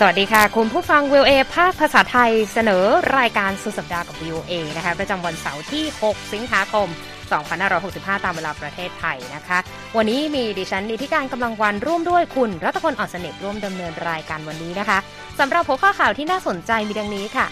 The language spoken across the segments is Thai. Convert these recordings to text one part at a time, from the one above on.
สวัสดีค่ะ คุณผู้ฟังวิวเอภาคภาษาไทยเสนอรายการสุดสัปดาห์กับวิวเอนะคะประจำวันเสาร์ที่ 6 สิงหาคม 2565 ตามเวลาประเทศไทยนะคะ วันนี้มีดิฉันนิติการกำลังวันร่วมด้วยคุณรัตพลอ่อนสนิทร่วมดำเนินรายการวันนี้นะคะสำหรับหัวข้อข่าวที่น่าสนใจมีดังนี้ค่ะ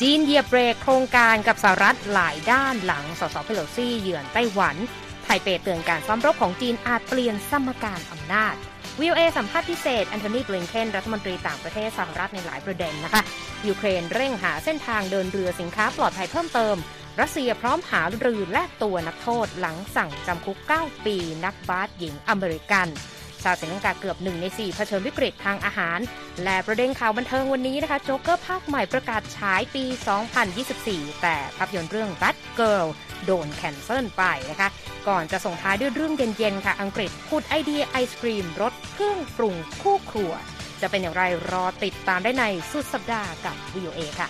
จีนเยียบเบรกโครงการกับสหรัฐหลายด้านหลังสสเพโลซี่เยือนไต้หวัน ไทเปเตือนการซ้อมรบของจีนอาจเปลี่ยนสมการอำนาจ วีโอเอสัมภาษณ์พิเศษแอนโทนีบลิงเคนรัฐมนตรีต่างประเทศสหรัฐในหลายประเด็นนะคะ ยูเครนเร่งหาเส้นทางเดินเรือสินค้าปลอดภัยเพิ่มเติม รัสเซียพร้อมหารือแลกตัวนักโทษหลังสั่งจำคุก 9 ปี นักบาสหญิงอเมริกัน ชาวศรีลังกาเกือบหนึ่งใน4เผชิญวิกฤตทางอาหาร และประเด็นข่าวบันเทิงวันนี้นะคะโจ๊กเกอร์ภาคใหม่ประกาศฉายปี 2024 แต่ภาพยนตร์เรื่อง Batgirl โดน cancel ไปนะคะ ก่อนจะส่งท้ายด้วยเรื่องเย็นๆค่ะ อังกฤษพูดไอเดียไอศครีมรสเครื่องปรุงคู่ครัว จะเป็นอย่างไรรอติดตามได้ในสุดสัปดาห์กับ VOA ค่ะ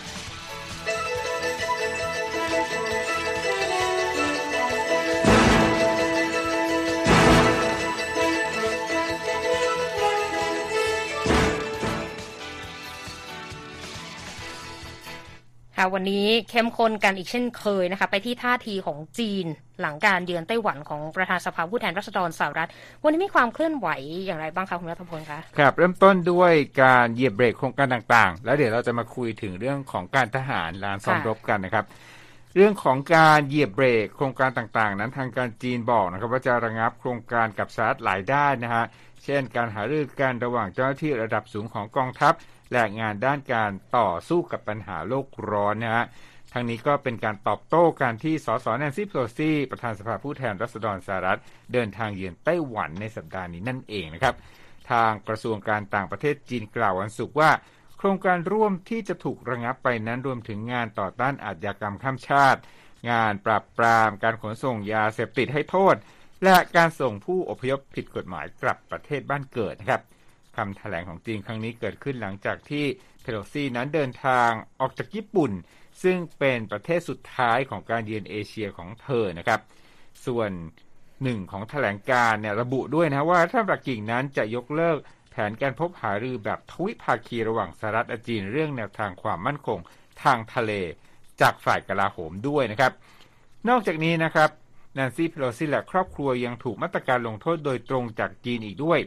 ค่ะวันนี้เข้มข้นกันอีกเช่นเคยนะคะไปที่ท่าทีของจีนหลังการเยือนไต้หวันของประธานสภาผู้แทนราษฎรสหรัฐ วันนี้มีความเคลื่อนไหวอย่างไรบ้างคะคุณรัฐพลคะครับ เริ่มต้นด้วยการเหยียบเบรกโครงการต่างๆ แล้วเดี๋ยวเราจะมาคุยถึงเรื่องของการทหารลานซ้อมรบกันนะครับ เรื่องของการเหยียบเบรกโครงการต่างๆ นั้นทางการจีนบอกนะครับว่าจะระงับโครงการกับสหรัฐหลายด้านนะฮะเช่น การหารือกันระหว่างเจ้าหน้าที่ระดับสูงของกองทัพ และงานด้านการต่อสู้กับปัญหาโลกร้อนนะฮะทั้งนี้ก็เป็นการตอบโต้การที่สสแนนซี่โพลซีประธานสภาผู้แทนรัษฎรสหรัฐ เดินทางเยือนไต้หวันในสัปดาห์นี้นั่นเองนะครับทางกระทรวงการต่างประเทศจีนกล่าววันศุกร์ว่า โครงการร่วมที่จะถูกระงับไปนั้นรวมถึงงานต่อต้านอาชญากรรมข้ามชาติ งานปราบปรามการขนส่งยาเสพติดให้โทษ และการส่งผู้อพยพผิดกฎหมายกลับประเทศบ้านเกิดนะครับคำถแถลงของจีนครั้งนี้เกิดขึ้นหลังจากที่เพโลซีนั้นเดินทางออกจากญี่ปุ่น ซึ่งเป็นประเทศสุดท้ายของการเยือนเอเชียของเธอนะครับ ส่วนหนึ่งของถแถลงการเนี่ยระบุด้วยนะว่าถ้าปักกิ่งนั้นจะยกเลิก ผนการพบหารือแบบทวิภาคีระหว่างสหรัฐและจีนเรื่องแนวทางความมั่นคงทางทะเลจากฝ่ายกลาโหมด้วยนะครับ นอกจากนี้นะครับแนนซี่เพโลซีและครอบครัวยังถูกมาตรการลงโทษโดยตรงจากจีนอีกด้วย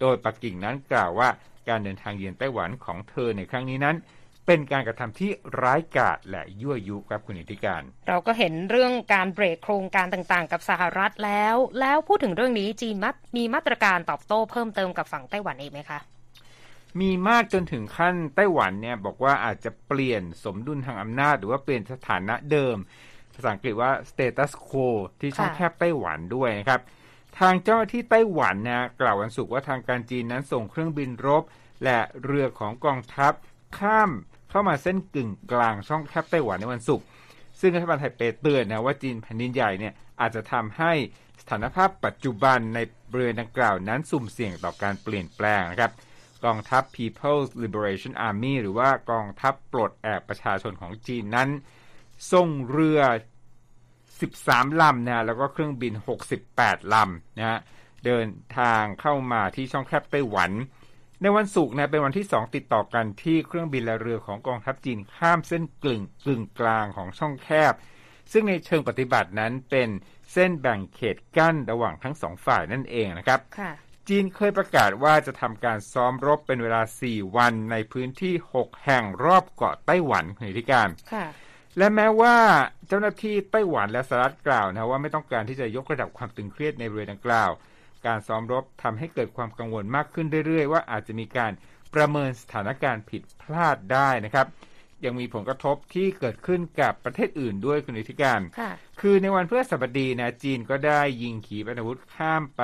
โดยปักกิ่งนั้นกล่าวว่าการเดินทางเยือนไต้หวันของเธอในครั้งนี้นั้น เป็นการกระทำที่ร้ายกาจและยั่วยุครับคุณอิทธิการ เราก็เห็นเรื่องการเบรกโครงการต่างๆ กับสหรัฐแล้ว แล้วพูดถึงเรื่องนี้จีนมัดมีมาตรการตอบโต้เพิ่มเติมกับฝั่งไต้หวันเองไหมคะมีมากจนถึงขั้นไต้หวันเนี่ยบอกว่าอาจจะเปลี่ยนสมดุลทางอำนาจ หรือว่าเปลี่ยนสถานะเดิม ภาษาอังกฤษว่า status quo ที่ช่องแคบไต้หวันด้วยนะครับ ทางเจ้าที่ไต้หวันนะกล่าววันศุกร์ว่าทางการจีนนั้นส่งเครื่องบินรบ และเรือของกองทัพข้าม เข้ามาเส้นกึ่งกลางช่องแคบไต้หวันในวันศุกร์ซึ่งรัฐบาลไทเปเตือนนะว่าจีนแผ่นดินใหญ่เนี่ยอาจจะทำให้สถานภาพปัจจุบันในบริเวณดังกล่าวนั้นสุ่มเสี่ยงต่อการเปลี่ยนแปลงนะครับกองทัพ People's Liberation Army หรือว่ากองทัพปลดแอกประชาชนของจีนนั้นส่งเรือ 13 ลำนะแล้วก็เครื่องบิน 68 ลำนะฮะเดินทางเข้ามาที่ช่องแคบไต้หวัน ในวันศุกร์นะเป็นวันที่ 2 ติดต่อกันที่เครื่องบินและเรือของกองทัพจีนข้ามเส้นกลึงกึ่งกลางของช่องแคบ ซึ่งในเชิงปฏิบัตินั้นเป็นเส้นแบ่งเขตกั้นระหว่างทั้งสองฝ่ายนั่นเองนะครับจีนเคยประกาศว่าจะทำการซ้อมรบเป็นเวลา 4 วันในพื้นที่ 6 แห่งรอบเกาะไต้หวันในที่การและแม้ว่าเจ้าหน้าที่ไต้หวันและสหรัฐกล่าวนะว่าไม่ต้องการที่จะยกระดับความตึงเครียดในบริเวณดังกล่าว การซ้อมรบทำให้เกิดความกังวลมากขึ้นเรื่อยๆ ว่าอาจจะมีการประเมินสถานการณ์ผิดพลาดได้นะครับ ยังมีผลกระทบที่เกิดขึ้นกับประเทศอื่นด้วยคุณอิทธิการ คือในวันพฤหัสบดีนะจีนก็ได้ยิงขีปนาวุธข้ามไป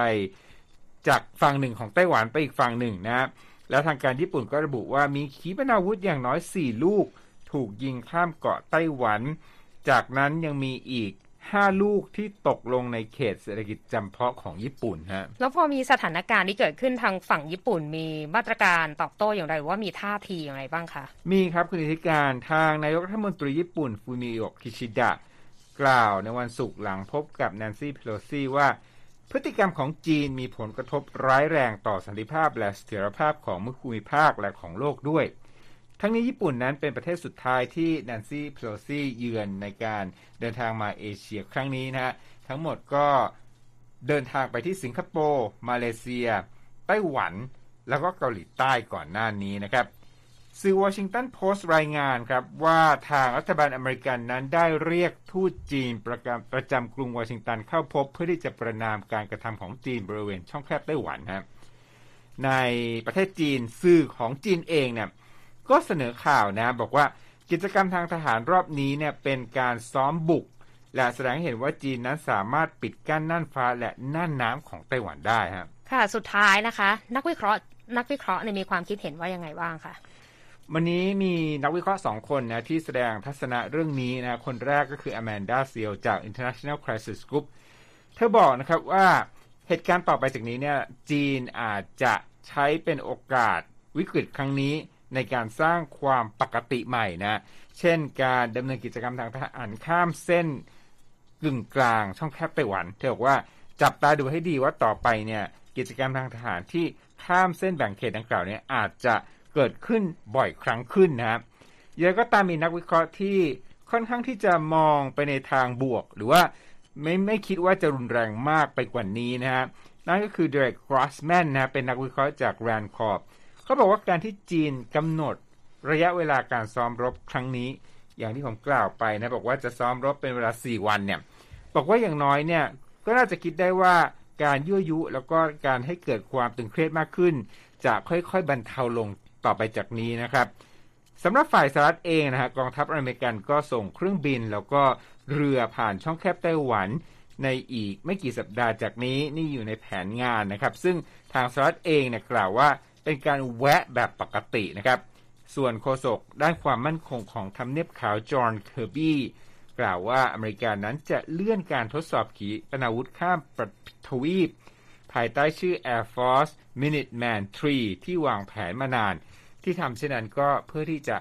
จากฝั่งหนึ่งของไต้หวันไปอีกฝั่งหนึ่งนะแล้วทางการญี่ปุ่นก็ระบุว่ามีขีปนาวุธอย่างน้อย 4 ลูก ถูกยิงข้ามเกาะไต้หวัน จากนั้นยังมีอีก ห้าลูกที่ตกลงในเขตเศรษฐกิจจำเพาะของญี่ปุ่นฮะแล้วพอมีสถานการณ์ที่เกิดขึ้นทางฝั่งญี่ปุ่น มีมาตรการตอบโต้อย่างไรว่ามีท่าทีอย่างไรบ้างคะ มีครับคุณธิการทางนายกรัฐมนตรีญี่ปุ่นฟูมิโอะคิชิดะ กล่าวในวันศุกร์หลังพบกับแนนซี่เพโลซีว่า พฤติกรรมของจีนมีผลกระทบร้ายแรงต่อสันติภาพและเสถียรภาพของภูมิภาคและของโลกด้วย ทั้งนี้ญี่ปุ่นนั้นเป็นประเทศสุดท้ายที่แนนซี่เพโลซี่เยือนในการเดินทางมาเอเชียครั้งนี้นะฮะทั้งหมดก็เดินทางไปที่สิงคโปร์มาเลเซีย ไต้หวัน แล้วก็เกาหลีใต้ก่อนหน้านี้นะครับสื่อวอชิงตันโพสต์รายงานครับว่าทางรัฐบาลอเมริกันนั้นได้เรียกทูตจีนประจำประจำกรุงวอชิงตันเข้าพบเพื่อที่จะประณามการกระทำของจีนบริเวณช่องแคบไต้หวันครับในประเทศจีนสื่อของจีนเองเนี่ย ก็เสนอข่าวนะบอกว่ากิจกรรมทางทหารรอบนี้เนี่ยเป็นการซ้อมบุก และแสดงให้เห็นว่าจีนนั้นสามารถปิดกั้นน่านฟ้าและน่านน้ำของไต้หวันได้ครับค่ะสุดท้ายนะคะ นักวิเคราะห์ นักวิเคราะห์เนี่ยมีความคิดเห็นว่ายังไงบ้างคะวันนี้มีนักวิเคราะห์สองคนนะที่แสดงทัศนะเรื่องนี้นะคนแรกก็คืออแมนดาเซียลจาก International Crisis Group เธอบอกนะครับว่าเหตุการณ์ต่อไปจากนี้เนี่ยจีนอาจจะใช้เป็นโอกาสวิกฤตครั้งนี้ ในการสร้างความปกติใหม่นะ เช่นการดำเนินกิจกรรมทางทหารข้ามเส้นกึ่งกลางช่องแคบไต้หวัน เธอบอกว่าจับตาดูให้ดีว่าต่อไปเนี่ยกิจกรรมทางทหารที่ข้ามเส้นแบ่งเขตดังกล่าวเนี่ยอาจจะเกิดขึ้นบ่อยครั้งขึ้นนะครับยังก็ตามมีนักวิเคราะห์ที่ค่อนข้างที่จะมองไปในทางบวก หรือว่าไม่ไม่คิดว่าจะรุนแรงมากไปกว่านี้นะฮะนั่นก็คือเดรกกรอสแมนนะเป็นนักวิเคราะห์จากแรนคอร์ เขาบอกว่าการที่จีนกำหนดระยะเวลาการซ้อมรบครั้งนี้ อย่างที่ผมกล่าวไปนะบอกว่าจะซ้อมรบเป็นเวลา 4 วันเนี่ยบอกว่าอย่างน้อยเนี่ยก็น่าจะคิดได้ว่าการยั่วยุแล้วก็การให้เกิดความตึงเครียดมากขึ้น จะค่อยๆบรรเทาลงต่อไปจากนี้นะครับสำหรับฝ่ายสหรัฐเองนะฮะกองทัพอเมริกันก็ส่งเครื่องบิน แล้วก็เรือผ่านช่องแคบไต้หวันในอีกไม่กี่สัปดาห์จากนี้นี่อยู่ในแผนงานนะครับ ซึ่งทางสหรัฐเองเนี่ยกล่าวว่า เป็นการแวะแบบปกตินะครับ ส่วนโฆษกด้านความมั่นคงของทำเนียบขาวจอห์นเคอร์บี้กล่าวว่าอเมริกานั้นจะเลื่อนการทดสอบขีปนาวุธข้ามปะทวีป ภายใต้ชื่อ Air Force Minuteman 3 ที่วางแผนมานาน ที่ทำเช่นนั้นก็เพื่อที่จะ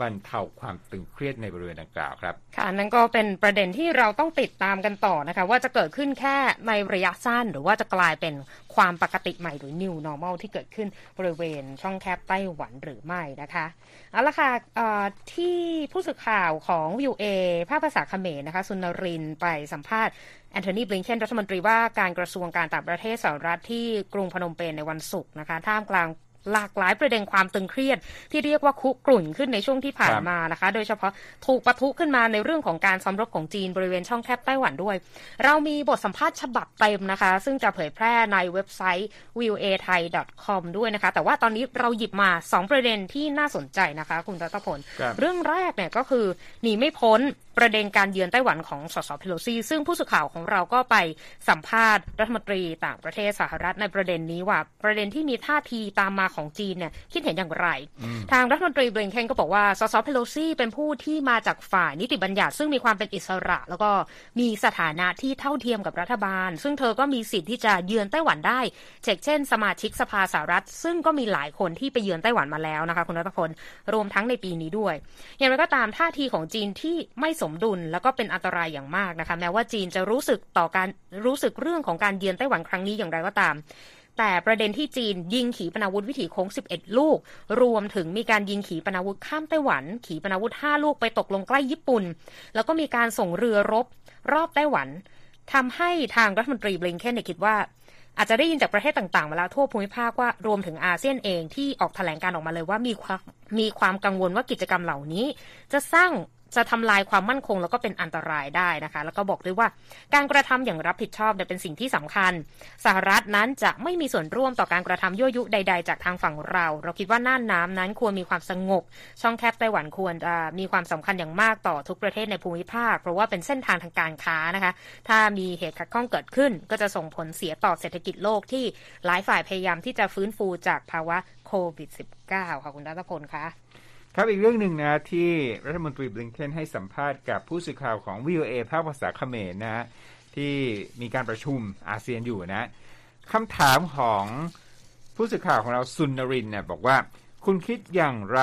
บรรเทาความตึงเครียดในบริเวณดังกล่าวครับ ค่ะนั่นก็เป็นประเด็นที่เราต้องติดตามกันต่อนะคะ ว่าจะเกิดขึ้นแค่ในระยะสั้น หรือว่าจะกลายเป็นความปกติใหม่หรือ new normal ที่เกิดขึ้นบริเวณช่องแคบไต้หวันหรือไม่นะคะเอาละค่ะที่ผู้สื่อข่าวของวิวเอภาคภาษาเขมรนะคะ สุนรินไปสัมภาษณ์แอนโทนีบลิงเคนรัฐมนตรีว่าการกระทรวงการต่างประเทศสหรัฐที่กรุงพนมเปญในวันศุกร์นะคะท่ามกลาง หลากหลายประเด็นความตึงเครียด ที่เรียกว่าคุกรุ่นขึ้นในช่วงที่ผ่านมานะคะ โดยเฉพาะถูกปะทุขึ้นมาในเรื่องของการซ้อมรบของจีนบริเวณช่องแคบไต้หวันด้วย เรามีบทสัมภาษณ์ฉบับเต็มนะคะ ซึ่งจะเผยแพร่ในเว็บไซต์ v i e w a thai com ด้วยนะคะ แต่ว่าตอนนี้เราหยิบมา 2 ประเด็นที่น่าสนใจนะคะ คุณรัตพล เรื่องแรกเนี่ยก็คือหนีไม่พ้น ประเด็นการเยือนไต้หวันของสสเพโลซีซึ่งผู้สื่อข่าวของเราก็ไปสัมภาษณ์รัฐมนตรีต่างประเทศสหรัฐในประเด็นนี้ว่าประเด็นที่มีท่าทีตามมาของจีนเนี่ยคิดเห็นอย่างไร ทางรัฐมนตรีบลิงเคนก็บอกว่าสสเพโลซีเป็นผู้ที่มาจากฝ่ายนิติบัญญัติ ซึ่งมีความเป็นอิสระ แล้วก็มีสถานะที่เท่าเทียมกับรัฐบาล ซึ่งเธอก็มีสิทธิ์ที่จะเยือนไต้หวันได้เช่นสมาชิกสภาสหรัฐ ซึ่งก็มีหลายคนที่ไปเยือนไต้หวันมาแล้วนะคะคุณนรพลรวมทั้งในปีนี้ด้วย อย่างไรก็ตามท่าทีของจีนที่ไม่สมดุล แล้วก็เป็นอันตรายอย่างมากนะคะ แม้ว่าจีนจะรู้สึกต่อการรู้สึกเรื่องของการเยือนไต้หวันครั้งนี้อย่างไรก็ตาม แต่ประเด็นที่จีนยิงขีปนาวุธวิถีโค้ง 11 ลูก รวมถึงมีการยิงขีปนาวุธข้ามไต้หวัน ขีปนาวุธ 5 ลูกไปตกลงใกล้ญี่ปุ่น แล้วก็มีการส่งเรือรบรอบไต้หวันทำให้ทางรัฐมนตรีบลิงเคนคิดว่าอาจจะได้ยินจากประเทศต่างๆมาแล้วทั่วภูมิภาคว่ารวมถึงอาเซียนเองที่ออกแถลงการออกมาเลยว่ามีความมีความกังวลว่ากิจกรรมเหล่านี้ จะสร้าง จะทำลายความมั่นคงแล้วก็เป็นอันตรายได้นะคะ แล้วก็บอกด้วยว่าการกระทำอย่างรับผิดชอบเป็นสิ่งที่สำคัญ สหรัฐนั้นจะไม่มีส่วนร่วมต่อการกระทำยั่วยุใด ๆ จากทางฝั่งเรา เราคิดว่าน่านน้ำนั้นควรมีความสงบ ช่องแคบไต้หวันควรมีความสำคัญอย่างมากต่อทุกประเทศในภูมิภาค เพราะว่าเป็นเส้นทางทางการค้านะคะ ถ้ามีเหตุขัดข้องเกิดขึ้น ก็จะส่งผลเสียต่อเศรษฐกิจโลกที่หลายฝ่ายพยายามที่จะฟื้นฟูจากภาวะโควิด -19 ค่ะคุณรัตพลคะ ครับอีกเรื่องหนึ่งนะที่รัฐมนตรีบลิงเคนให้สัมภาษณ์กับผู้สื่อข่าวของวิวเอภาคภาษาเขมรนะฮะที่มีการประชุมอาเซียนอยู่นะคำถามของผู้สื่อข่าวของเราซุนนรินเนี่ยบอกว่า คุณคิดอย่างไร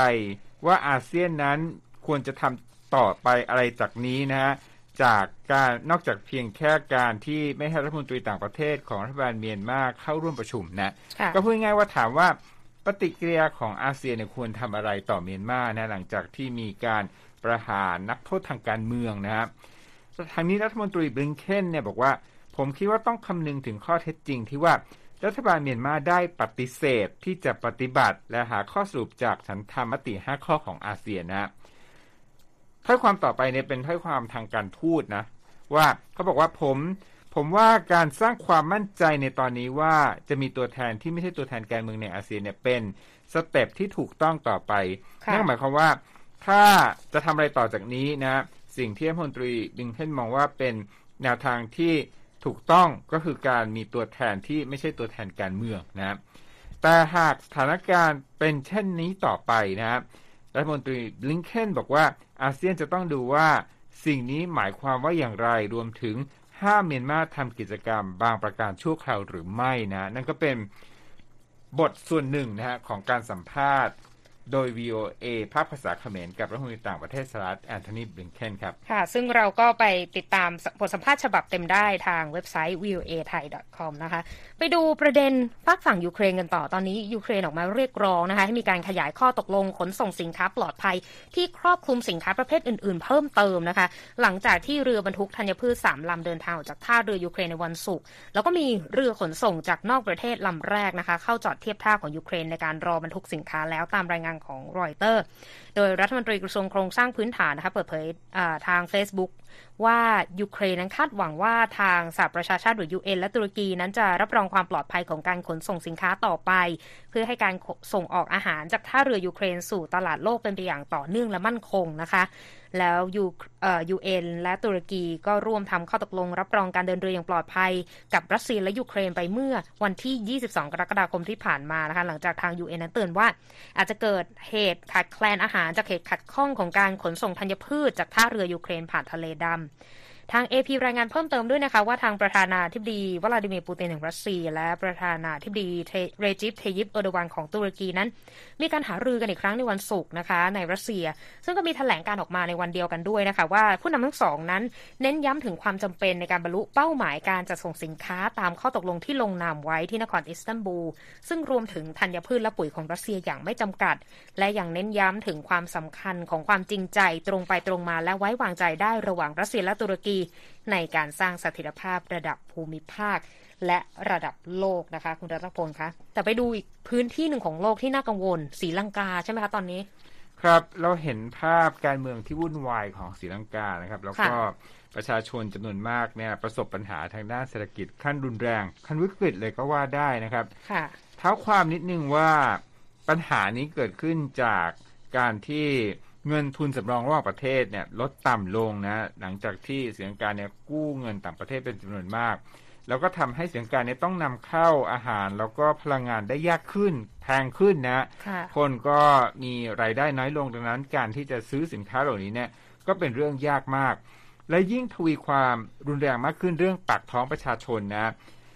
ว่าอาเซียนนั้นควรจะทำต่อไปอะไรจากนี้นะฮะจากการนอกจากเพียงแค่การที่ไม่ให้รัฐมนตรีต่างประเทศของรัฐบาลเมียนมาเข้าร่วมประชุมนะค่ะก็พูดง่ายๆว่าถามว่า ปฏิกิริยาของอาเซียนควรทำอะไรต่อเมียนมานะหลังจากที่มีการประหารนักโทษทางการเมืองนะครับทางนี้รัฐมนตรีบลิงเคนเนี่ยบอกว่า ผมคิดว่าต้องคำนึงถึงข้อเท็จจริงที่ว่ารัฐบาลเมียนมาได้ปฏิเสธที่จะปฏิบัติและหาข้อสรุปจากฉันธรรมติ 5 ข้อของอาเซียนนะถ้อยความต่อไปเนี่ยเป็นถ้อยความทางการทูตนะ ว่าเขาบอกว่าผม ผมว่าการสร้างความมั่นใจในตอนนี้ว่าจะมีตัวแทนที่ไม่ใช่ตัวแทนการเมืองในอาเซียนเนี่ยเป็นสเต็ปที่ถูกต้องต่อไปค่ะนั่นหมายความว่าถ้าจะทำอะไรต่อจากนี้นะสิ่งที่รัฐมนตรีบลิงเคนมองว่าเป็นแนวทางที่ถูกต้องก็คือการมีตัวแทนที่ไม่ใช่ตัวแทนการเมืองนะแต่หากสถานการณ์เป็นเช่นนี้ต่อไปนะครับรัฐมนตรีบลิงเคนบอกว่าอาเซียนจะต้องดูว่าสิ่งนี้หมายความว่าอย่างไรรวมถึง ห้ามเมียนมาทำกิจกรรมบางประการชั่วคราวหรือไม่นะ นั่นก็เป็นบทส่วนหนึ่งนะฮะของการสัมภาษณ์ โดย VOA ภาคภาษาเขมรกับรัฐมนตรีต่างประเทศสหรัฐแอนโทนีบลิงเคนครับ ค่ะ ซึ่งเราก็ไปติดตามบทสัมภาษณ์ฉบับเต็มได้ทางเว็บไซต์ voa thai com นะคะ ไปดูประเด็นฝากฝั่งยูเครนกันต่อ ตอนนี้ยูเครนออกมาเรียกร้องนะคะ ให้มีการขยายข้อตกลงขนส่งสินค้าปลอดภัย ที่ครอบคลุมสินค้าประเภทอื่น ๆ เพิ่มเติมนะคะ หลังจากที่เรือบรรทุกธัญพืชสามลำเดินทางออกจากท่าเรือยูเครนในวันศุกร์แล้วก็มีเรือขนส่งจากนอกประเทศลำแรกนะคะ เข้าจอดเทียบท่าของยูเครนในการรอบรรทุกสินค้าแล้วตามรายงานของรอยเตอร์ โดยรัฐมนตรีกระทรวงโครงสร้างพื้นฐานนะคะเปิดเผยทาง Facebook ว่ายูเครนนั้นคาดหวังว่าทางสหประชาชาติหรือ UN และตุรกีนั้นจะรับรองความปลอดภัยของการขนส่งสินค้าต่อไป เพื่อให้การส่งออกอาหารจากท่าเรือยูเครนสู่ตลาดโลกเป็นไปอย่างต่อเนื่องและมั่นคงนะคะ แล้วยูเอ่อ UN และตุรกีก็ร่วมทำข้อตกลง รับรองการเดินเรืออย่างปลอดภัย กับรัสเซียและยูเครนไปเมื่อวันที่ 22 กรกฎาคมที่ผ่านมานะคะหลังจากทาง UN นั้นเตือนว่าอาจจะเกิดเหตุขาดแคลนอาหารจากเหตุขัดข้องของการขนส่งธัญพืชจากท่าเรือยูเครนผ่านทะเลดำ ทาง AP รายงานเพิ่มเติมด้วยนะคะว่าทางประธานาธิบดีวลาดิเมียร์ปูตินแห่งรัสเซีย และประธานาธิบดีเทเรจิปเทยิปเออร์โดวันของตุรกีนั้น มีการหารือกันอีกครั้งในวันศุกร์นะคะในรัสเซีย ซึ่งก็มีแถลงการณ์ออกมาในวันเดียวกันด้วยนะคะว่าผู้นำทั้งสองนั้น เน้นย้ำถึงความจำเป็นในการบรรลุเป้าหมายการจัดส่งสินค้าตามข้อตกลงที่ลงนามไว้ที่นครอิสตันบูลซึ่งรวมถึงธัญพืชและปุ๋ยของรัสเซียอย่างไม่จำกัด และยังเน้นย้ำถึงความสำคัญของความจริงใจตรงไปตรงมาและไว้วางใจได้ระหว่างรัสเซียและตุรกีในการสร้างเสถียรภาพระดับภูมิภาค และระดับโลกนะคะ คุณรัตพลคะแต่ไปดูอีกพื้นที่หนึ่งของโลกที่น่ากังวลศรีลังกาใช่ไหมคะตอนนี้ ครับเราเห็นภาพการเมืองที่วุ่นวายของศรีลังกานะครับ แล้วก็ค่ะประชาชนจำนวนมากเนี่ยประสบปัญหาทางด้านเศรษฐกิจขั้นรุนแรง ขั้นวิกฤตเลยก็ว่าได้นะครับค่ะเท้าความนิดนึงว่าปัญหานี้เกิดขึ้นจากการที่ เงินทุนสำรองระหว่างประเทศเนี่ยลดต่ำลงนะหลังจากที่ศรีลังกาเนี่ยกู้เงินต่างประเทศเป็นจำนวนมาก แล้วก็ทำให้ศรีลังกาเนี่ยต้องนำเข้าอาหาร แล้วก็พลังงานได้ยากขึ้นแพงขึ้นนะค่ะคนก็มีรายได้น้อยลงดังนั้น การที่จะซื้อสินค้าเหล่านี้เนี่ยก็เป็นเรื่องยากมาก และยิ่งทวีความรุนแรงมากขึ้นเรื่องปากท้องประชาชนนะ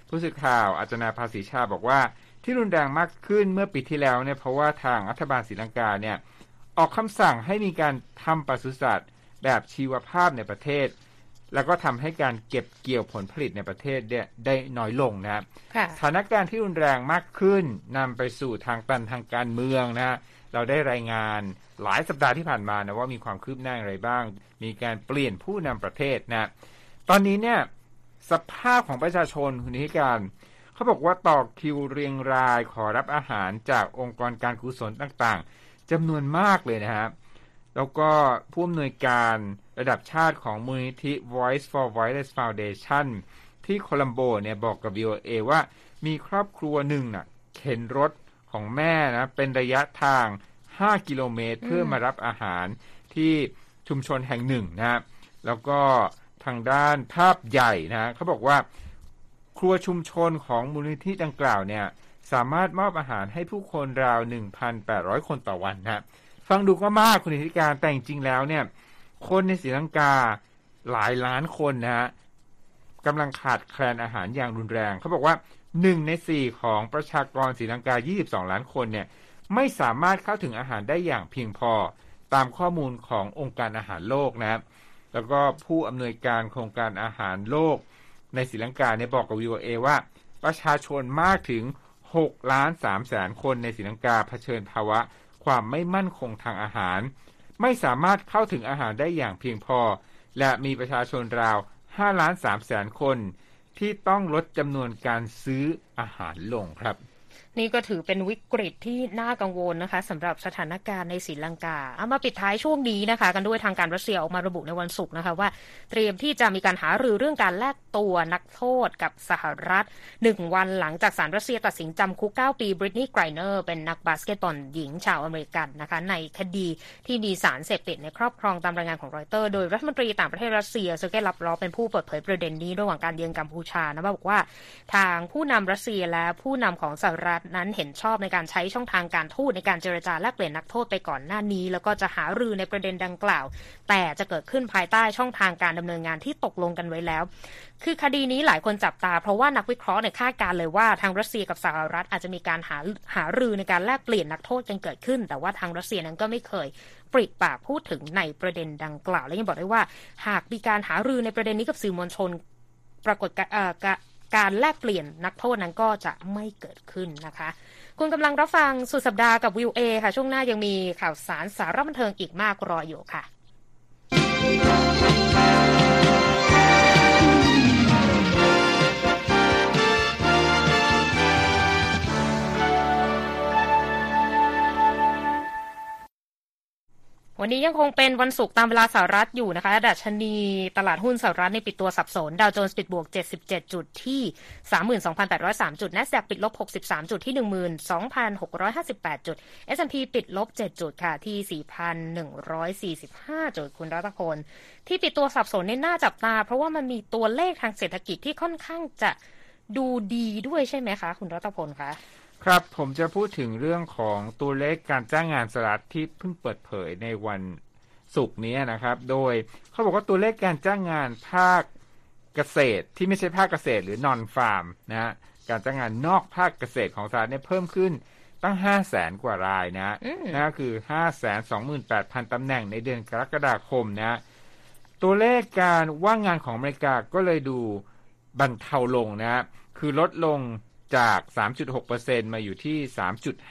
ผู้สื่อข่าวอาจนาภาษีชาบอกว่าที่รุนแรงมากขึ้นเมื่อปีที่แล้วเนี่ยเพราะว่าทางรัฐบาลศรีลังกาเนี่ย ออกคำสั่งให้มีการทำปศุสัตว์แบบชีวภาพในประเทศ แล้วก็ทำให้การเก็บเกี่ยวผลผลิตในประเทศเนี่ยได้น้อยลงนะครับค่ะสถานการณ์ที่รุนแรงมากขึ้นนำไปสู่ทางตันทางการเมืองนะฮะเราได้รายงานหลายสัปดาห์ที่ผ่านมานะว่ามีความคืบหน้าอย่างไรบ้าง มีการเปลี่ยนผู้นำประเทศนะตอนนี้เนี่ยสภาพของประชาชนคุณนิการเขาบอกว่าต่อคิวเรียงรายขอรับอาหารจากองค์กรการกุศลต่างๆ จำนวนมากเลยนะครับแล้วก็ผู้อำนวยการระดับชาติของมูลนิธิ Voice for Voiceless Foundation ที่โคลัมโบเนี่ยบอกกับ VOA ว่ามีครอบครัวหนึ่งน่ะเข็นรถของแม่นะเป็นระยะทาง 5 กิโลเมตร เพื่อมารับอาหารที่ชุมชนแห่งหนึ่งนะครับแล้วก็ทางด้านภาพใหญ่นะเขาบอกว่า ครัวชุมชนของมูลนิธิดังกล่าวเนี่ย สามารถมอบอาหารให้ผู้คนราว 1,800 คนต่อวันนะฟังดูก็มากคุณนิติการแต่จริงๆแล้วเนี่ย คนในศรีลังกาหลายล้านคนนะฮะกำลังขาดแคลนอาหารอย่างรุนแรง เขาบอกว่าหนึ่งในสี่ของประชากรศรีลังกา 22 ล้านคนเนี่ย ไม่สามารถเข้าถึงอาหารได้อย่างเพียงพอตามข้อมูลขององค์การอาหารโลกนะครับแล้วก็ผู้อำนวยการโครงการอาหารโลกในศรีลังกาเนี่ยบอกกับ VOA ว่า ประชาชนมากถึง 6ล้าน3แสนคนในศรีลังกาเผชิญภาวะ ความไม่มั่นคงทางอาหาร ไม่สามารถเข้าถึงอาหารได้อย่างเพียงพอ และมีประชาชนราว5ล้าน3แสนคน ที่ต้องลดจำนวนการซื้ออาหารลงครับนี่ก็ถือเป็นวิกฤตที่น่ากังวลนะคะสำหรับสถานการณ์ในศรีลังกาเอามาปิดท้ายช่วงนี้นะคะ กันด้วยทางการรัสเซียออกมาระบุในวันศุกร์นะคะว่า เตรียมที่จะมีการหารือเรื่องการแลกตัวนักโทษกับสหรัฐหนึ่งวันหลังจากศาลรัสเซียตัดสินจำคุก 9 ปีบริตนีย์ไกรเนอร์เป็นนักบาสเกตบอลหญิงชาวอเมริกันนะคะในคดีที่มีสารเสพติดในครอบครองตามรายงานของรอยเตอร์ โดยรัฐมนตรีต่างประเทศรัสเซียเซอร์เกย์ลาฟรอฟเป็นผู้เปิดเผยประเด็นนี้ระหว่างการเยือนกัมพูชานะบอกว่า ทางผู้นำรัสเซียและผู้นำของสหรัฐนั้นเห็นชอบในการใช้ช่องทางการทูตในการเจรจาแลกเปลี่ยนนักโทษไปก่อนหน้านี้ แล้วก็จะหารือในประเด็นดังกล่าว แต่จะเกิดขึ้นภายใต้ช่องทางการดำเนินงานที่ตกลงกันไว้แล้ว คือคดีนี้หลายคนจับตา เพราะว่านักวิเคราะห์ในคาดการเลยว่าทางรัสเซียกับสหรัฐอาจจะมีการหาหารือในการแลกเปลี่ยนนักโทษกันเกิดขึ้น แต่ว่าทางรัสเซียนั้นก็ไม่เคยปริปากพูดถึงในประเด็นดังกล่าว และยังบอกได้ว่า หากมีการหารือในประเด็นนี้กับสื่อมวลชนปรากฏ การแลกเปลี่ยนนักโทษนั้นก็จะไม่เกิดขึ้นนะคะ คุณกำลังรับฟังสุดสัปดาห์กับวิวเอค่ะ ช่วงหน้ายังมีข่าวสารสารบันเทิงอีกมากรออยู่ค่ะ วันนี้ยังคงเป็นวันศุกร์ตามเวลาสหรัฐอยู่นะคะดัชนีตลาดหุ้นสหรัฐในปิดตัวสับสน ดาวโจนส์ปิดบวก 77 จุดที่ 32,803 จุด NASDAQ ปิดลบ 63 จุดที่ 12,658 จุด S&P ปิดลบ 7 จุดค่ะที่ 4,145 จุดคุณรัตพล ที่ปิดตัวสับสนเนี่ยน่าจับตา เพราะว่ามันมีตัวเลขทางเศรษฐกิจที่ค่อนข้างจะดูดีด้วยใช่ไหมคะ คุณรัตพลคะ ครับผมจะพูดถึงเรื่องของตัวเลขการจ้างงานสหรัฐที่เพิ่งเปิดเผยในวันศุกร์นี้นะครับ โดยเขาบอกว่าตัวเลขการจ้างงานภาคเกษตรที่ไม่ใช่ภาคเกษตรหรือนอนฟาร์มนะฮะการจ้างงานนอกภาคเกษตรของสหรัฐเนี่ยเพิ่มขึ้นตั้ง 5 0 0แสนกว่ารายนะนะคือ 5 2 8 0 0 0ตำแหน่งในเดือนกรกฎาคมนะ ตัวเลขการว่างงานของอเมริกาก็เลยดูบรรเทาลงนะ คือลดลง จาก 3.6%มาอยู่ที่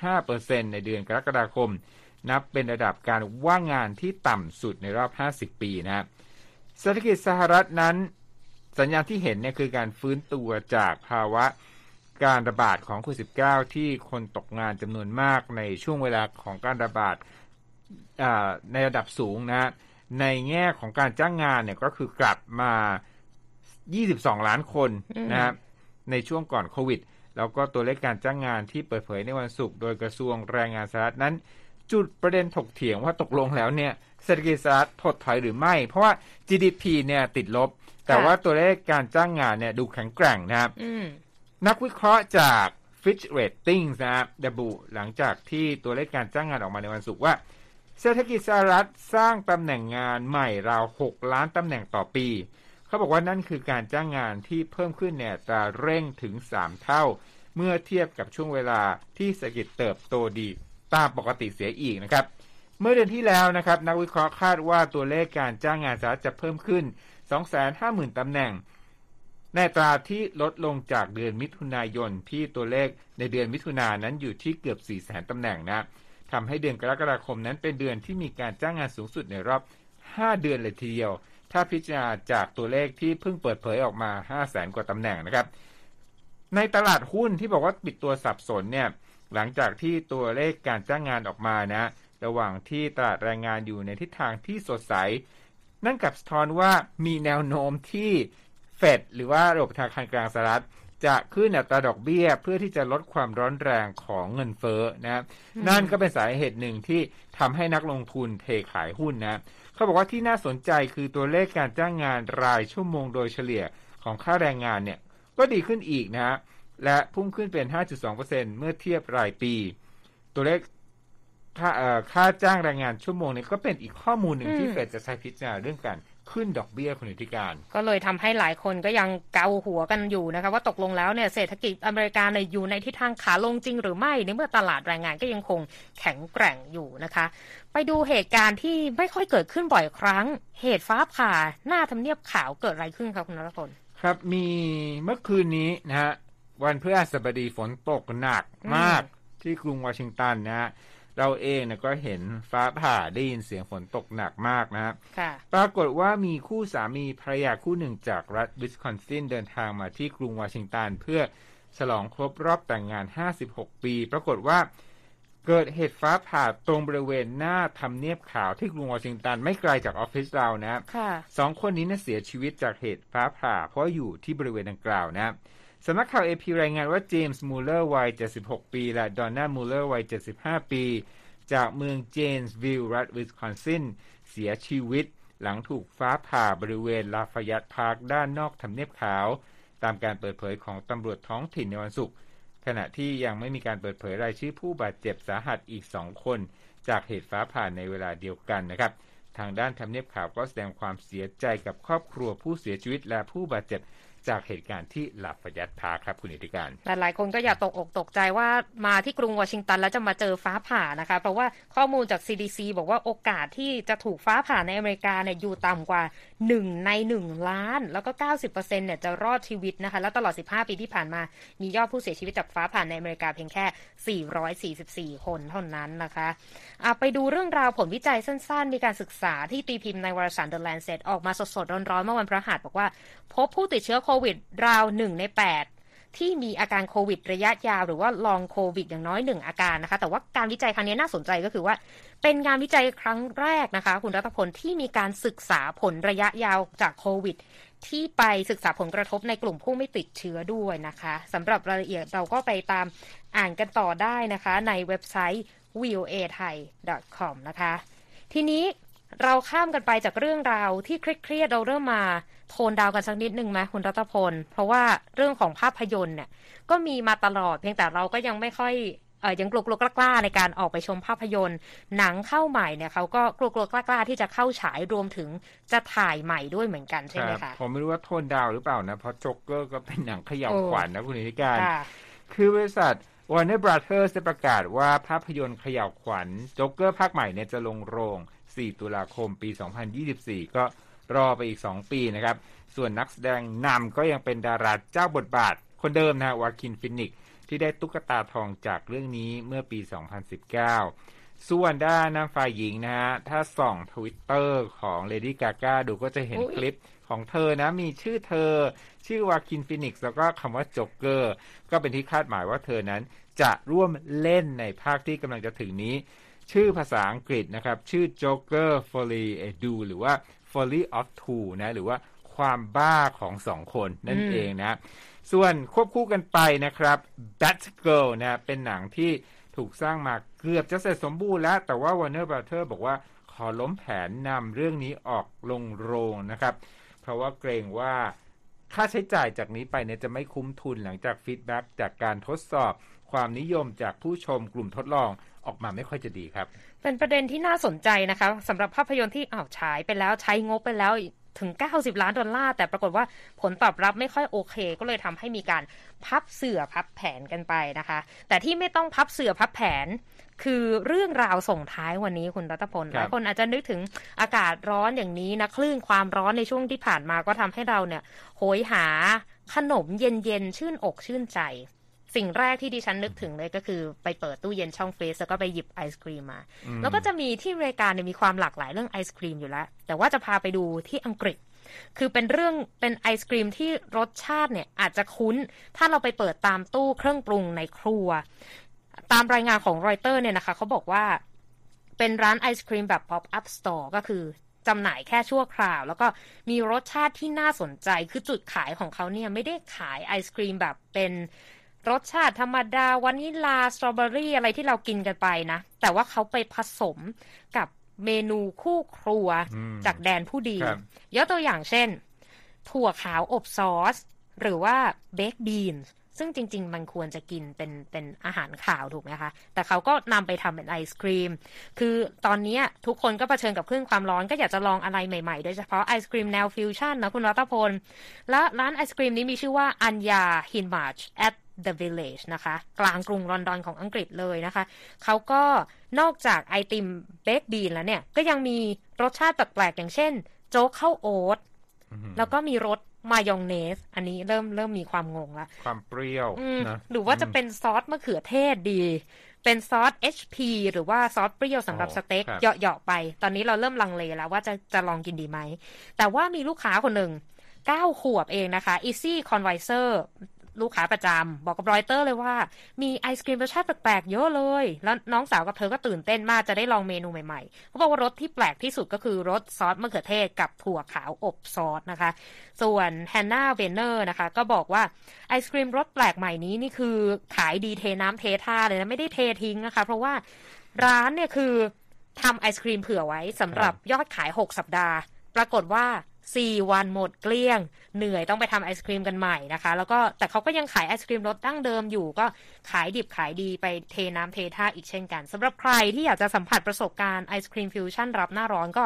3.5%ในเดือนกรกฎาคม นับเป็นระดับการว่างงานที่ต่ำสุดในรอบ 50 ปีนะเศรษฐกิจสหรัฐนั้น สัญญาณที่เห็นเนี่ยคือการฟื้นตัวจากภาวะการระบาดของโควิด -19 ที่คนตกงานจำนวนมากในช่วงเวลาของการระบาดในระดับสูงนะในแง่ของการจ้างงานเนี่ยก็คือกลับมา 22 ล้านคนนะครับในช่วงก่อนโควิด แล้วก็ตัวเลขการจ้างงานที่เปิดเผยในวันศุกร์โดยกระทรวงแรงงานสหรัฐนั้น จุดประเด็นถกเถียงว่าตกลงแล้วเนี่ยเศรษฐกิจสหรัฐถดถอยหรือไม่ เพราะว่า GDP เนี่ยติดลบ แต่ว่าตัวเลขการจ้างงานเนี่ยดูแข็งแกร่งนะครับนักวิเคราะห์จาก Fitch Ratings นะครับระบุหลังจากที่ตัวเลขการจ้างงานออกมาในวันศุกร์ว่า เศรษฐกิจสหรัฐสร้างตำแหน่งงานใหม่ราว 6 ล้านตำแหน่งต่อปี เขาบอกว่านั่นคือการจ้างงานที่เพิ่มขึ้นเนี่ยจะเร่งถึง 3 เท่า เมื่อเทียบกับช่วงเวลาที่เศรษฐกิจเติบโตดีตามปกติเสียอีกนะครับ เมื่อเดือนที่แล้วนะครับนักวิเคราะห์คาดว่าตัวเลขการจ้างงานสหรัฐจะเพิ่มขึ้น 250,000ตำแหน่งในตราที่ลดลงจากเดือนมิถุนายนที่ตัวเลขในเดือนมิถุนายนนั้นอยู่ที่เกือบ 4 0 0 0 0 0ตำแหน่งนะทำให้เดือนกรกฎาคมนั้นเป็นเดือนที่มีการจ้างงานสูงสุดในรอบ 5 เดือนเลยทีเดียว ถ้าพิจารณาจากตัวเลขที่เพิ่งเปิดเผยออกมา 5 0 0แสนกว่าตำแหน่งนะครับ ในตลาดหุ้นที่บอกว่าปิดตัวสับสนเนี่ย หลังจากที่ตัวเลขการจ้างงานออกมานะ ระหว่างที่ตลาดแรงงานอยู่ในทิศทางที่สดใส นั่นกับสะท้อนว่ามีแนวโน้มที่เฟดหรือว่าระบบธนาคารกลางสหรัฐจะขึ้นอัตราดอกเบี้ยเพื่อที่จะลดความร้อนแรงของเงินเฟ้อนะ นั่นก็เป็นสาเหตุหนึ่งที่ทำให้นักลงทุนเทขายหุ้นนะ เขาบอกว่าที่น่าสนใจคือตัวเลขการจ้างงานรายชั่วโมงโดยเฉลี่ยของค่าแรงงานเนี่ยก็ดีขึ้นอีกนะฮะและพุ่งขึ้นเป็น 5.2%เมื่อเทียบรายปี ตัวเลขค่าเอ่อค่าจ้างแรงงานชั่วโมงนี้ก็เป็นอีกข้อมูลหนึ่งอืมที่เฟดจะใช้พิจารณาเรื่องการ ขึ้นดอกเบี้ยคุณนิติการ ก็เลยทำให้หลายคนก็ยังเกาหัวกันอยู่นะคะว่าตกลงแล้วเนี่ยเศรษฐกิจอเมริกาเนี่ยอยู่ในทิศทางขาลงจริงหรือไม่ในเมื่อตลาดแรงงานก็ยังคงแข็งแกร่งอยู่นะคะ ไปดูเหตุการณ์ที่ไม่ค่อยเกิดขึ้นบ่อยครั้ง เหตุฟ้าผ่าหน้าทำเนียบขาวเกิดอะไรขึ้นครับคุณนรพลครับมีเมื่อคืนนี้นะฮะวันพฤหัสบดีฝนตกหนักมากที่กรุงวอชิงตันนะฮะ เราเองเนี่ยก็เห็นฟ้าผ่าได้ยินเสียงฝนตกหนักมากนะฮะค่ะปรากฏว่ามีคู่สามีภรรยาคู่หนึ่งจากรัฐวิสคอนซินเดินทางมาที่กรุงวอชิงตันเพื่อฉลองครบรอบแต่งงาน 56 ปี ปรากฏว่าเกิดเหตุฟ้าผ่าตรงบริเวณหน้าทำเนียบขาวที่กรุงวอชิงตันไม่ไกลจากออฟฟิศเรานะค่ะสองคนนี้เนี่ยเสียชีวิตจากเหตุฟ้าผ่า เพราะอยู่ที่บริเวณดังกล่าวนะ สำนักข่าวเอพีรายงานว่าเจมส์มูเลอร์วัย 76 ปี และดอนน่ามูเลอร์วัย 75 ปี จากเมืองเจนส์วิลล์รัฐวิสคอนซินเสียชีวิต หลังถูกฟ้าผ่าบริเวณลาฟาแยตต์ Park ด้านนอกทำเนียบขาว ตามการเปิดเผยของตำรวจท้องถิ่นในวันศุกร์ขณะที่ยังไม่มีการเปิดเผยรายชื่อผู้บาดเจ็บสาหัสอีกสองคน จากเหตุฟ้าผ่าในเวลาเดียวกันนะครับ ทางด้านทำเนียบขาวก็แสดงความเสียใจกับครอบครัวผู้เสียชีวิตและผู้บาดเจ็บ จากเหตุการณ์ที่ลาฟายัตพาครับคุณอิทธิการหลายๆ คนก็อย่าตกอกตกใจว่ามาที่กรุงวอชิงตันแล้วจะมาเจอฟ้าผ่านะคะ เพราะว่าข้อมูลจาก CDC บอกว่าโอกาสที่จะถูกฟ้าผ่าในอเมริกาเนี่ยอยู่ต่ำกว่า 1 ใน 1 ล้าน แล้วก็ 90%เนี่ยจะรอดชีวิตนะคะ แล้วตลอด 15 ปีที่ผ่านมา มียอดผู้เสียชีวิตจากฟ้าผ่าในอเมริกาเพียงแค่ 444 คนเท่านั้นนะคะะไปดูเรื่องราวผลวิจัยสั้น ๆ มีการศึกษาที่ตีพิมพ์ในวารสาร The Lancet ออกมาสดๆร้อนๆเมื่อวันพฤหัสบอกว่า พบผู้ติดเชื้อควิดราวหนึ่งใน8ที่มีอาการโควิดระยะยาวหรือว่าลองโควิดอย่างน้อยหนึ่งอาการนะคะ แต่ว่าการวิจัยครั้งนี้น่าสนใจก็คือว่า เป็นงานวิจัยครั้งแรกนะคะ คุณรัตพลที่มีการศึกษาผลระยะยาวจากโควิด ที่ไปศึกษาผลกระทบในกลุ่มผู้ไม่ติดเชื้อด้วยนะคะสำหรับรายละเอียดเราก็ไปตามอ่านกันต่อได้นะคะ ในเว็บไซต์ voa thai com นะคะ ทีนี้เราข้ามกันไปจากเรื่องราวที่เครียดเราเริ่มมา โทนดาวกันสักนิดหนึ่งไหมคุณรัตพล เพราะว่าเรื่องของภาพยนตร์เนี่ยก็มีมาตลอดเพียงแต่เราก็ยังไม่ค่อยเออยังกลัวๆกล้าๆในการออกไปชมภาพยนตร์ หนังเข้าใหม่เนี่ยเขาก็กลัวๆกล้าๆที่จะเข้าฉายรวมถึงจะถ่ายใหม่ด้วยเหมือนกันใช่ไหมคะผมไม่รู้ว่าโทนดาวหรือเปล่านะ เพราะจ็กเกอร์ก็เป็นหนังเขย่าโอ้ขวัญนะคุณอิทธิการค่ะคือบริษัท Warner Brothers ได้ประกาศว่าภาพยนตร์เขย่าขวัญจ็กเกอร์ภาคใหม่เนี่ยจะลงโรง 4 ตุลาคมปี 2024 ก็ รอไปอีก 2 ปีนะครับ ส่วนนักแสดงนำก็ยังเป็นดาราเจ้าบทบาท คนเดิมนะฮะวาคีนฟีนิกซ์ที่ได้ตุ๊กตาทองจากเรื่องนี้เมื่อปี 2019 ส่วนด้านนำฝ่ายหญิงนะฮะ ถ้าส่องทวิตเตอร์ของ Lady Gaga ดูก็จะเห็นอุ๊ยคลิปของเธอนะ มีชื่อเธอ ชื่อวาคินฟินิกซ์แล้วก็คำว่าจ็กเกอร์ ก็เป็นที่คาดหมายว่าเธอนั้นจะร่วมเล่นในภาคที่กำลังจะถึงนี้ ชื่อภาษาอังกฤษนะครับ ชื่อ Joker Folly Do หรือว่า Folly of Two นะหรือว่าความบ้าของสองคนนั่นอืมเองนะส่วนควบคู่กันไปนะครับ Batgirl นะเป็นหนังที่ถูกสร้างมาเกือบจะเสร็จสมบูรณ์แล้ว แต่ว่า Warner Brothers บอกว่าขอล้มแผนนำเรื่องนี้ออกลงโรงนะครับ เพราะว่าเกรงว่าค่าใช้จ่ายจากนี้ไปเนี่ยจะไม่คุ้มทุนหลังจาก feedback จากการทดสอบความนิยมจากผู้ชมกลุ่มทดลอง ออกมาไม่ค่อยจะดีครับ เป็นประเด็นที่น่าสนใจนะคะสำหรับภาพยนตร์ที่อ้าวฉายไปแล้วใช้งบไปแล้วถึง 90 ล้านดอลลาร์ แต่ปรากฏว่าผลตอบรับไม่ค่อยโอเค ก็เลยทำให้มีการพับเสื่อพับแผนกันไปนะคะ แต่ที่ไม่ต้องพับเสื่อพับแผน คือเรื่องราวส่งท้ายวันนี้คุณรัตพลครับหลายคนอาจจะนึกถึงอากาศร้อนอย่างนี้นะคลื่นความร้อนในช่วงที่ผ่านมาก็ทำให้เราเนี่ยโหยหาขนมเย็นๆ ชื่นอกชื่นใจ สิ่งแรกที่ดิฉันนึกถึงเลยก็คือไปเปิดตู้เย็นช่องฟรีซแล้วก็ไปหยิบไอศครีมมาอืมแล้วก็จะมีที่อเมริกาเนี่ยมีความหลากหลายเรื่องไอศครีมอยู่แล้ว แต่ว่าจะพาไปดูที่อังกฤษ คือเป็นเรื่องเป็นไอศครีมที่รสชาติเนี่ยอาจจะคุ้น ถ้าเราไปเปิดตามตู้เครื่องปรุงในครัว ตามรายงานของรอยเตอร์เนี่ยนะคะเขาบอกว่าเป็นร้านไอศครีมแบบ pop up store ก็คือจำหน่ายแค่ชั่วคราว แล้วก็มีรสชาติที่น่าสนใจคือจุดขายของเขาเนี่ยไม่ได้ขายไอศครีมแบบเป็น รสชาติธรรมดาวานิลาสตรอเบอรี่อะไรที่เรากินกันไปนะ แต่ว่าเขาไปผสมกับเมนูคู่ครัวอืมจากแดนผู้ดีครับยกตัวอย่างเช่น ถั่วขาวอบซอส หรือว่าเบคบีนซึ่งจริง ๆ มันควรจะกินเป็นเป็นอาหารข่าวถูกไหมคะ แต่เขาก็นำไปทำเป็นไอศครีม คือตอนนี้ทุกคนก็เผชิญกับคลื่นความร้อนก็อยากจะลองอะไรใหม่ๆ โดยเฉพาะไอศครีมแนวฟิวชั่นนะคุณรัตพล และร้านไอศครีมนี้มีชื่อว่าอัญญาฮินมาร์ช at the village นะคะ กลางกรุงลอนดอนของอังกฤษเลยนะคะ เขาก็นอกจากไอติม baked bean แล้วเนี่ย ก็ยังมีรสชาติแปลกๆ อย่างเช่น โจ๊กข้าวโอ๊ตแล้วก็มีรสมายองเนส อันนี้เริ่มเริ่มมีความงงละ ความเปรี้ยวนะหรือว่าจะเป็นซอสมะเขือเทศดี เป็นซอส HP หรือว่าซอสเปรี้ยวสำหรับอ๋อสเต็กครับเหยาะๆไป ตอนนี้เราเริ่มลังเลแล้วว่าจะจะลองกินดีไหม แต่ว่ามีลูกค้าคนหนึ่งเก้าขวบเองนะคะ Izzy Conviser ลูกค้าประจำบอกกับรอยเตอร์เลยว่า มีไอศครีมรสชาติแปลกๆเยอะเลย แล้วน้องสาวกับเธอก็ตื่นเต้นมากจะได้ลองเมนูใหม่ๆเขาบอกว่ารสที่แปลกที่สุดก็คือรสซอสมะเขือเทศกับถั่วขาวอบซอสนะคะ ส่วนแฮนนาเวเนอร์นะคะ ก็บอกว่าไอศครีมรสแปลกใหม่นี้นี่คือขายดีเทน้ำเทท่าเลยนะไม่ได้เททิ้งนะคะ เพราะว่าร้านเนี่ยคือทำไอศครีมเผื่อไว้สำหรับยอดขาย 6 สัปดาห์ ปรากฏว่า 4 วันหมดเกลี้ยง เหนื่อยต้องไปทำไอศครีมกันใหม่นะคะ แล้วก็แต่เขาก็ยังขายไอศครีมรสดั้งเดิมอยู่ ก็ขายดิบขายดีไปเทน้ำเทท่าอีกเช่นกันสำหรับใครที่อยากจะสัมผัสประสบการณ์ไอศครีมฟิวชั่นรับหน้าร้อนก็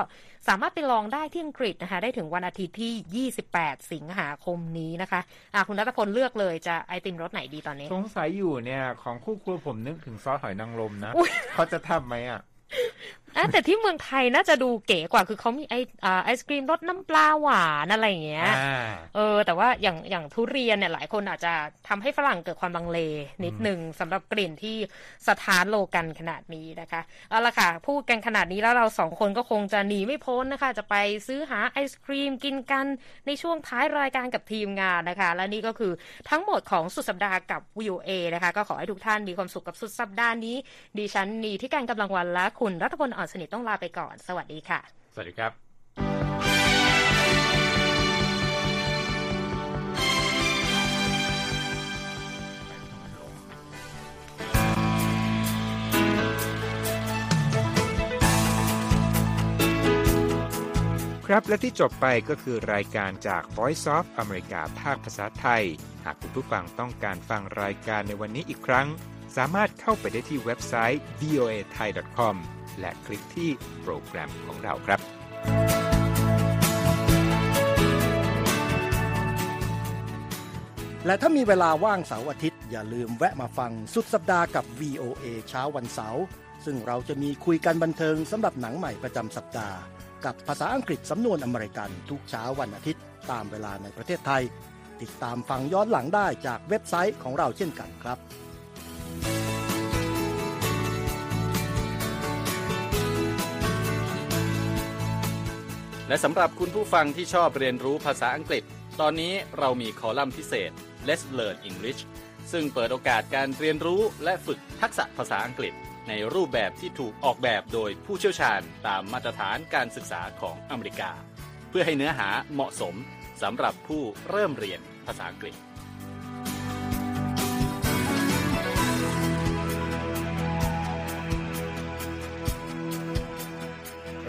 สามารถไปลองได้ที่อังกฤษนะคะ ได้ถึงวันอาทิตย์ที่ 28 สิงหาคมนี้นะคะอะคุณรัตพลเลือกเลยจะไอติมรสไหนดีตอนนี้ สงสัยอยู่เนี่ย ของคู่ครัวผมนึกถึงซอสหอยนางรมนะอุ๊ยเขาจะทำไหมอะ อะแต่ที่เมืองไทยน่าจะดูเก๋กว่าคือเขามีไออ่าไอศครีมรสน้ำปลาหวานอะไรอย่างเงี้ยอ่าเออ แต่ว่าอย่างอย่างทุเรียนเนี่ยหลายคนอาจจะทำให้ฝรั่งเกิดความลังเลนิดหนึ่งสำหรับกลิ่นที่สถานโลกันขนาดนี้นะคะเอาละค่ะพูดกันขนาดนี้แล้วเราสองคนก็คงจะหนีไม่พ้นนะคะ จะไปซื้อหาไอศครีมกินกันในช่วงท้ายรายการกับทีมงานนะคะ และนี่ก็คือทั้งหมดของสุดสัปดาห์กับ VOA นะคะ ก็ขอให้ทุกท่านมีความสุขกับสุดสัปดาห์นี้ดิฉันนีที่การกำลังวันและคุณรัตพลอ่อนสนิทต้องลาไปก่อน สวัสดีค่ะ สวัสดีครับครับและที่จบไปก็คือรายการจาก Voice of America ภาคภาษาไทย หากคุณผู้ฟังต้องการฟังรายการในวันนี้อีกครั้ง สามารถเข้าไปได้ที่เว็บไซต์ voa thai com และคลิกที่โปรแกรมของเราครับ และถ้ามีเวลาว่างเสาร์อาทิตย์ อย่าลืมแวะมาฟังสุดสัปดาห์กับ VOA เช้าวันเสาร์ซึ่งเราจะมีคุยกันบันเทิงสำหรับหนังใหม่ประจำสัปดาห์ กับภาษาอังกฤษสำนวนอเมริกันทุกเช้าวันอาทิตย์ ตามเวลาในประเทศไทย ติดตามฟังย้อนหลังได้จากเว็บไซต์ของเราเช่นกันครับ และสำหรับคุณผู้ฟังที่ชอบเรียนรู้ภาษาอังกฤษ ตอนนี้เรามีคอลัมน์พิเศษ Let's Learn English ซึ่งเปิดโอกาสการเรียนรู้และฝึกทักษะภาษาอังกฤษ ในรูปแบบที่ถูกออกแบบโดยผู้เชี่ยวชาญตามมาตรฐานการศึกษาของอเมริกา เพื่อให้เนื้อหาเหมาะสมสำหรับผู้เริ่มเรียนภาษาอังกฤษ